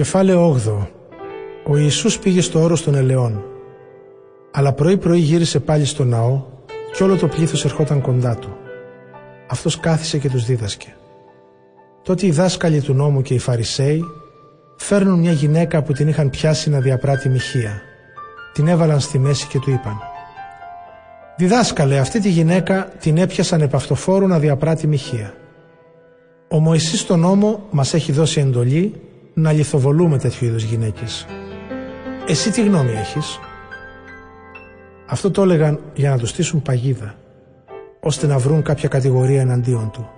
Κεφάλαιο 8 Ο Ιησούς πήγε στο όρος των ελαιών αλλά πρωί πρωί γύρισε πάλι στο ναό και όλο το πλήθος ερχόταν κοντά του. Αυτός κάθισε και τους δίδασκε. Τότε οι δάσκαλοι του νόμου και οι Φαρισαίοι φέρνουν μια γυναίκα που την είχαν πιάσει να διαπράττει μοιχεία. Την έβαλαν στη μέση και του είπαν «Διδάσκαλε, αυτή τη γυναίκα την έπιασαν επ' αυτοφόρου να διαπράττει μοιχεία. Ο Μωυσής στο νόμο μας έχει δώσει εντολή να λιθοβολούμε τέτοιου είδους γυναίκες. Εσύ τι γνώμη έχεις» Αυτό το έλεγαν για να τους στήσουν παγίδα, ώστε να βρουν κάποια κατηγορία εναντίον του.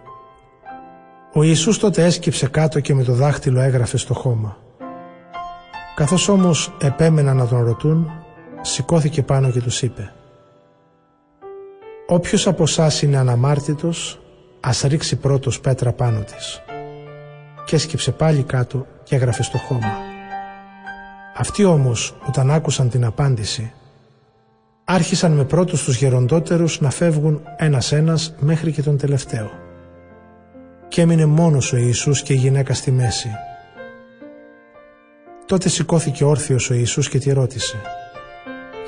Ο Ιησούς τότε έσκυψε κάτω και με το δάχτυλο έγραφε στο χώμα. Καθώς όμως επέμεναν να τον ρωτούν, σηκώθηκε πάνω και τους είπε «Όποιος από εσάς είναι αναμάρτητος, ας ρίξει πρώτος πέτρα πάνω της». Και έσκυψε πάλι κάτω και έγραφε στο χώμα. Αυτοί όμως, όταν άκουσαν την απάντηση, άρχισαν με πρώτους τους γεροντότερους να φεύγουν ένας-ένας μέχρι και τον τελευταίο. Και έμεινε μόνος ο Ιησούς και η γυναίκα στη μέση. Τότε σηκώθηκε όρθιος ο Ιησούς και τη ρώτησε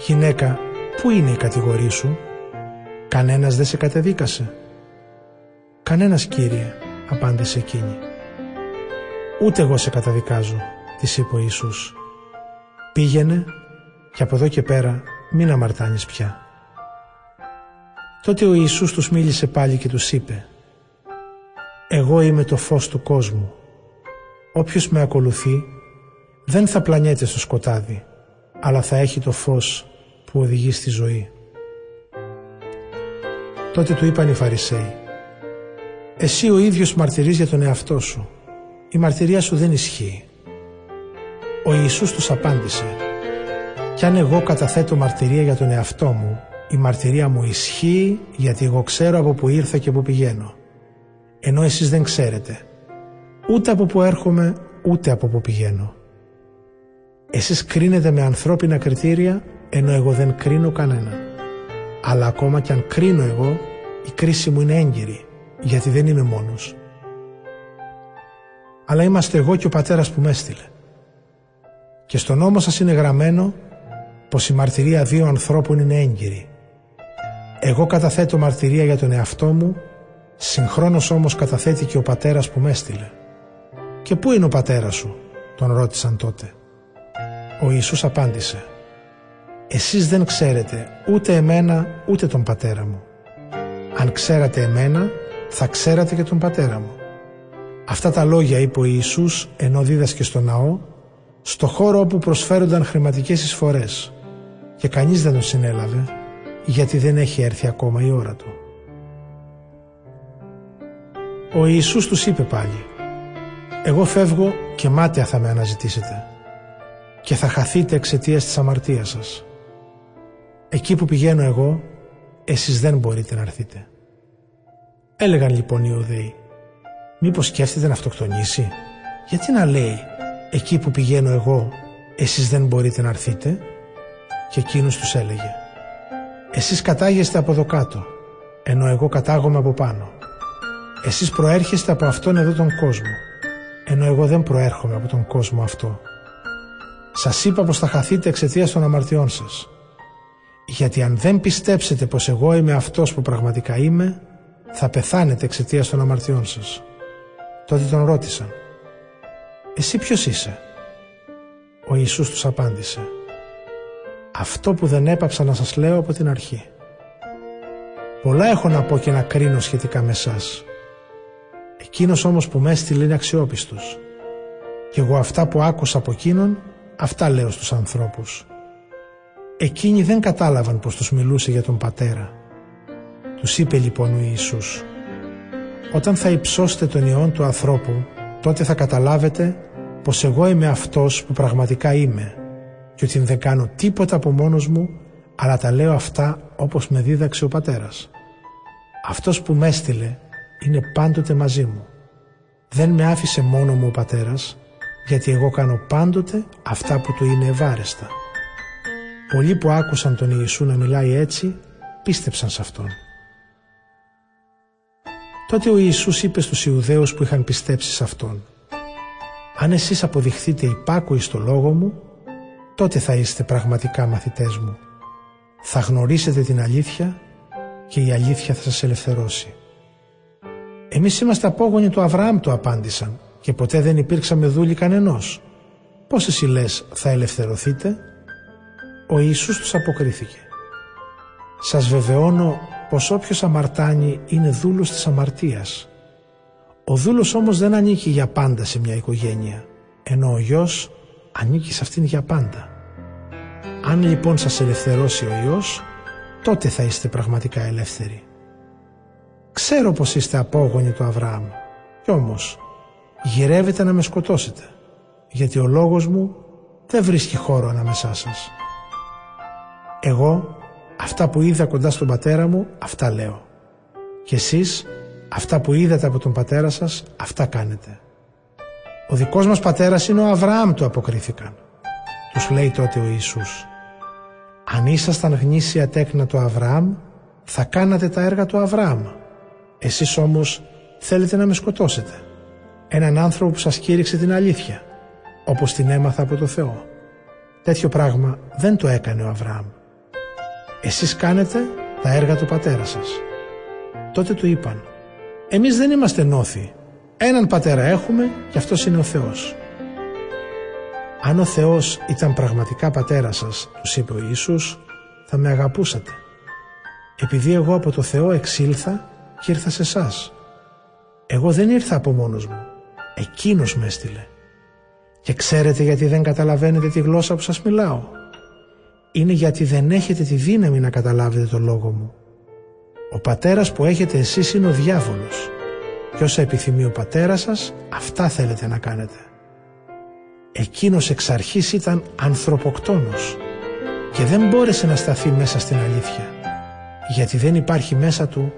«Γυναίκα, πού είναι η κατηγορή σου, κανένας δεν σε κατεδίκασε» «Κανένας Κύριε», απάντησε εκείνη. «Ούτε εγώ σε καταδικάζω», της είπε ο Ιησούς. «Πήγαινε και από εδώ και πέρα μην αμαρτάνεις πια. Τότε ο Ιησούς τους μίλησε πάλι και τους είπε «Εγώ είμαι το φως του κόσμου. Όποιος με ακολουθεί δεν θα πλανιέται στο σκοτάδι, αλλά θα έχει το φως που οδηγεί στη ζωή». Τότε του είπαν οι Φαρισαίοι «Εσύ ο ίδιος μαρτυρείς για τον εαυτό σου. Η μαρτυρία σου δεν ισχύει». Ο Ιησούς τους απάντησε κι αν εγώ καταθέτω μαρτυρία για τον εαυτό μου, η μαρτυρία μου ισχύει γιατί εγώ ξέρω από που ήρθα και που πηγαίνω. Ενώ εσείς δεν ξέρετε. Ούτε από που έρχομαι, ούτε από που πηγαίνω. Εσείς κρίνετε με ανθρώπινα κριτήρια, ενώ εγώ δεν κρίνω κανέναν. Αλλά ακόμα κι αν κρίνω εγώ, η κρίση μου είναι έγκυρη, γιατί δεν είμαι μόνος. Αλλά είμαστε εγώ και ο πατέρας που με έστειλε. Και στον νόμο σας είναι γραμμένο πως η μαρτυρία δύο ανθρώπων είναι έγκυρη. Εγώ καταθέτω μαρτυρία για τον εαυτό μου, συγχρόνως όμως καταθέτει και ο πατέρας που με έστειλε. «Και πού είναι ο πατέρας σου» τον ρώτησαν τότε. Ο Ιησούς απάντησε «Εσείς δεν ξέρετε ούτε εμένα ούτε τον πατέρα μου. Αν ξέρατε εμένα θα ξέρατε και τον πατέρα μου». Αυτά τα λόγια είπε ο Ιησούς ενώ δίδασκε στο ναό στο χώρο όπου προσφέρονταν χρηματικές εισφορές και κανείς δεν τον συνέλαβε γιατί δεν έχει έρθει ακόμα η ώρα του. Ο Ιησούς τους είπε πάλι «Εγώ φεύγω και μάτια θα με αναζητήσετε και θα χαθείτε εξαιτίας της αμαρτίας σας. Εκεί που πηγαίνω εγώ, εσείς δεν μπορείτε να έρθετε». Έλεγαν λοιπόν οι Οδαίοι «Μήπως σκέφτεται να αυτοκτονήσει, γιατί να λέει εκεί που πηγαίνω εγώ, εσείς δεν μπορείτε να έρθετε» και εκείνος τους έλεγε «Εσείς κατάγεστε από εδώ κάτω, ενώ εγώ κατάγομαι από πάνω. Εσείς προέρχεστε από αυτόν εδώ τον κόσμο, ενώ εγώ δεν προέρχομαι από τον κόσμο αυτό. Σας είπα πως θα χαθείτε εξαιτίας των αμαρτιών σας. Γιατί αν δεν πιστέψετε πως εγώ είμαι αυτός που πραγματικά είμαι, θα πεθάνετε εξαιτίας των αμαρτιών σας. Τότε τον ρώτησαν «Εσύ ποιος είσαι» Ο Ιησούς τους απάντησε αυτό που δεν έπαψα να σας λέω από την αρχή. Πολλά έχω να πω και να κρίνω σχετικά με εσάς. Εκείνος όμως που με έστειλε είναι αξιόπιστος. Και εγώ αυτά που άκουσα από εκείνον, αυτά λέω στους ανθρώπους. Εκείνοι δεν κατάλαβαν πως τους μιλούσε για τον πατέρα. Τους είπε λοιπόν ο Ιησούς «Όταν θα υψώσετε τον ιόν του ανθρώπου, τότε θα καταλάβετε πως εγώ είμαι αυτός που πραγματικά είμαι και ότι δεν κάνω τίποτα από μόνος μου αλλά τα λέω αυτά όπως με δίδαξε ο πατέρας. Αυτός που με έστειλε είναι πάντοτε μαζί μου. Δεν με άφησε μόνο μου ο πατέρας γιατί εγώ κάνω πάντοτε αυτά που του είναι ευάρεστα. Πολλοί που άκουσαν τον Ιησού να μιλάει έτσι πίστεψαν σε Αυτόν. Τότε ο Ιησούς είπε στους Ιουδαίους που είχαν πιστέψει σε Αυτόν Αν εσείς αποδειχθείτε υπάκουοι στο λόγο μου, τότε θα είστε πραγματικά μαθητές μου. Θα γνωρίσετε την αλήθεια και η αλήθεια θα σας ελευθερώσει. Εμείς είμαστε απόγονοι του Αβραάμ του απάντησαν και ποτέ δεν υπήρξαμε δούλοι κανενός. Πώς εσύ λες θα ελευθερωθείτε. Ο Ιησούς τους αποκρίθηκε. Σας βεβαιώνω πως όποιος αμαρτάνει είναι δούλος της αμαρτίας. Ο δούλος όμως δεν ανήκει για πάντα σε μια οικογένεια, ενώ ο γιος ανήκει σε αυτήν για πάντα. Αν λοιπόν σας ελευθερώσει ο Υιός, τότε θα είστε πραγματικά ελεύθεροι. Ξέρω πως είστε απόγονοι του Αβραάμ, κι όμως γυρεύετε να με σκοτώσετε, γιατί ο λόγος μου δεν βρίσκει χώρο ανάμεσά σας. Εγώ αυτά που είδα κοντά στον πατέρα μου, αυτά λέω. Και εσείς αυτά που είδατε από τον πατέρα σας, αυτά κάνετε. Ο δικός μας πατέρας είναι ο Αβραάμ του αποκρίθηκαν. Τους λέει τότε ο Ιησούς. Αν ήσασταν γνήσια τέκνα του Αβραάμ, θα κάνατε τα έργα του Αβραάμ. Εσείς όμως θέλετε να με σκοτώσετε. Έναν άνθρωπο που σας κήρυξε την αλήθεια, όπως την έμαθα από το Θεό. Τέτοιο πράγμα δεν το έκανε ο Αβραάμ. Εσείς κάνετε τα έργα του πατέρα σας. Τότε του είπαν, εμείς δεν είμαστε νόθοι. Έναν πατέρα έχουμε και αυτός είναι ο Θεός. Αν ο Θεός ήταν πραγματικά πατέρα σας, τους είπε ο Ιησούς, θα με αγαπούσατε. Επειδή εγώ από το Θεό εξήλθα και ήρθα σε εσάς. Εγώ δεν ήρθα από μόνος μου. Εκείνος με έστειλε. Και ξέρετε γιατί δεν καταλαβαίνετε τη γλώσσα που σας μιλάω. Είναι γιατί δεν έχετε τη δύναμη να καταλάβετε το λόγο μου. Ο πατέρας που έχετε εσείς είναι ο διάβολος. Και όσα επιθυμεί ο πατέρας σας, αυτά θέλετε να κάνετε. Εκείνος εξ αρχής ήταν ανθρωποκτόνος και δεν μπόρεσε να σταθεί μέσα στην αλήθεια γιατί δεν υπάρχει μέσα του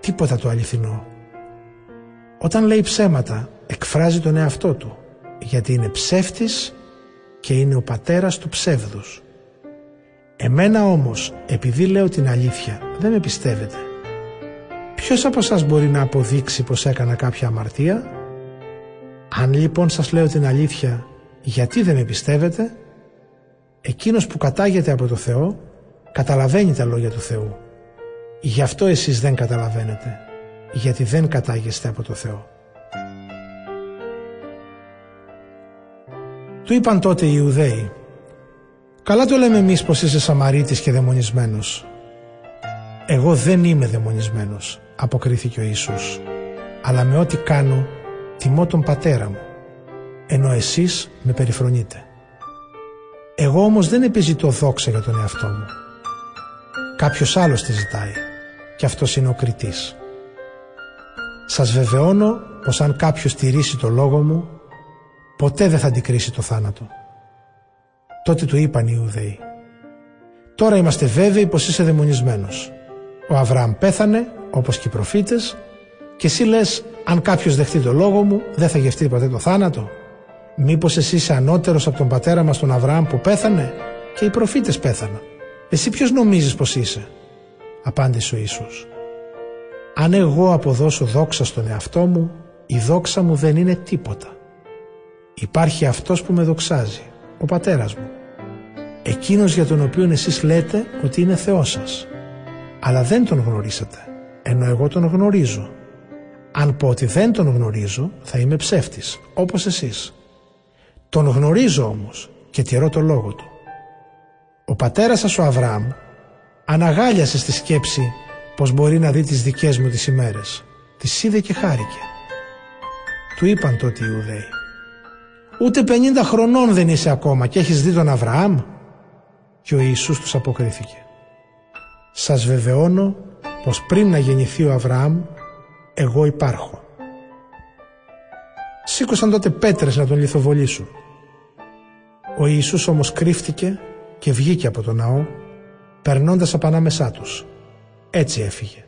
τίποτα το αληθινό. Όταν λέει ψέματα εκφράζει τον εαυτό του γιατί είναι ψεύτης και είναι ο πατέρας του ψεύδους. Εμένα όμως επειδή λέω την αλήθεια δεν με πιστεύετε. Ποιος από σας μπορεί να αποδείξει πως έκανα κάποια αμαρτία; Αν λοιπόν σας λέω την αλήθεια γιατί δεν με πιστεύετε; Εκείνος που κατάγεται από το Θεό καταλαβαίνει τα λόγια του Θεού. Γι' αυτό εσείς δεν καταλαβαίνετε, γιατί δεν κατάγεστε από το Θεό. Του είπαν τότε οι Ιουδαίοι «Καλά το λέμε εμείς πως είσαι Σαμαρίτης και δαιμονισμένος». «Εγώ δεν είμαι δαιμονισμένος», αποκρίθηκε ο Ιησούς, «αλλά με ό,τι κάνω τιμώ τον πατέρα μου ενώ εσείς με περιφρονείτε. Εγώ όμως δεν επιζητώ δόξα για τον εαυτό μου. Κάποιος άλλος τη ζητάει και αυτός είναι ο κριτής. Σας βεβαιώνω πως αν κάποιος τηρήσει το λόγο μου ποτέ δεν θα αντικρίσει το θάνατο. Τότε του είπαν οι Ιουδαίοι Τώρα είμαστε βέβαιοι πως είσαι δαιμονισμένος. Ο Αβραάμ πέθανε όπως και οι προφήτες και εσύ λες αν κάποιος δεχτεί το λόγο μου δεν θα γευτεί ποτέ το θάνατο. Μήπως εσύ είσαι ανώτερος από τον πατέρα μας τον Αβραάμ που πέθανε και οι προφήτες πέθαναν. Εσύ ποιος νομίζεις πως είσαι. Απάντησε ο Ιησούς. Αν εγώ αποδώσω δόξα στον εαυτό μου, η δόξα μου δεν είναι τίποτα. Υπάρχει αυτός που με δοξάζει, ο πατέρας μου. Εκείνος για τον οποίο εσείς λέτε ότι είναι Θεός σας. Αλλά δεν τον γνωρίσατε, ενώ εγώ τον γνωρίζω. Αν πω ότι δεν τον γνωρίζω, θα είμαι ψεύτης, όπως εσείς. Τον γνωρίζω όμως και τηρώ το λόγο του. Ο πατέρας σας ο Αβραάμ αναγάλιασε στη σκέψη πως μπορεί να δει τις δικές μου τις ημέρες. Τις είδε και χάρηκε. Του είπαν τότε οι Ιουδαίοι «Ούτε 50 χρονών δεν είσαι ακόμα και έχεις δει τον Αβραάμ» και ο Ιησούς τους αποκρίθηκε «Σας βεβαιώνω πως πριν να γεννηθεί ο Αβραάμ εγώ υπάρχω». Σήκωσαν τότε πέτρες να τον λιθοβολήσουν. Ο Ιησούς όμως κρύφτηκε και βγήκε από τον ναό, περνώντας από ανάμεσά τους. Έτσι έφυγε.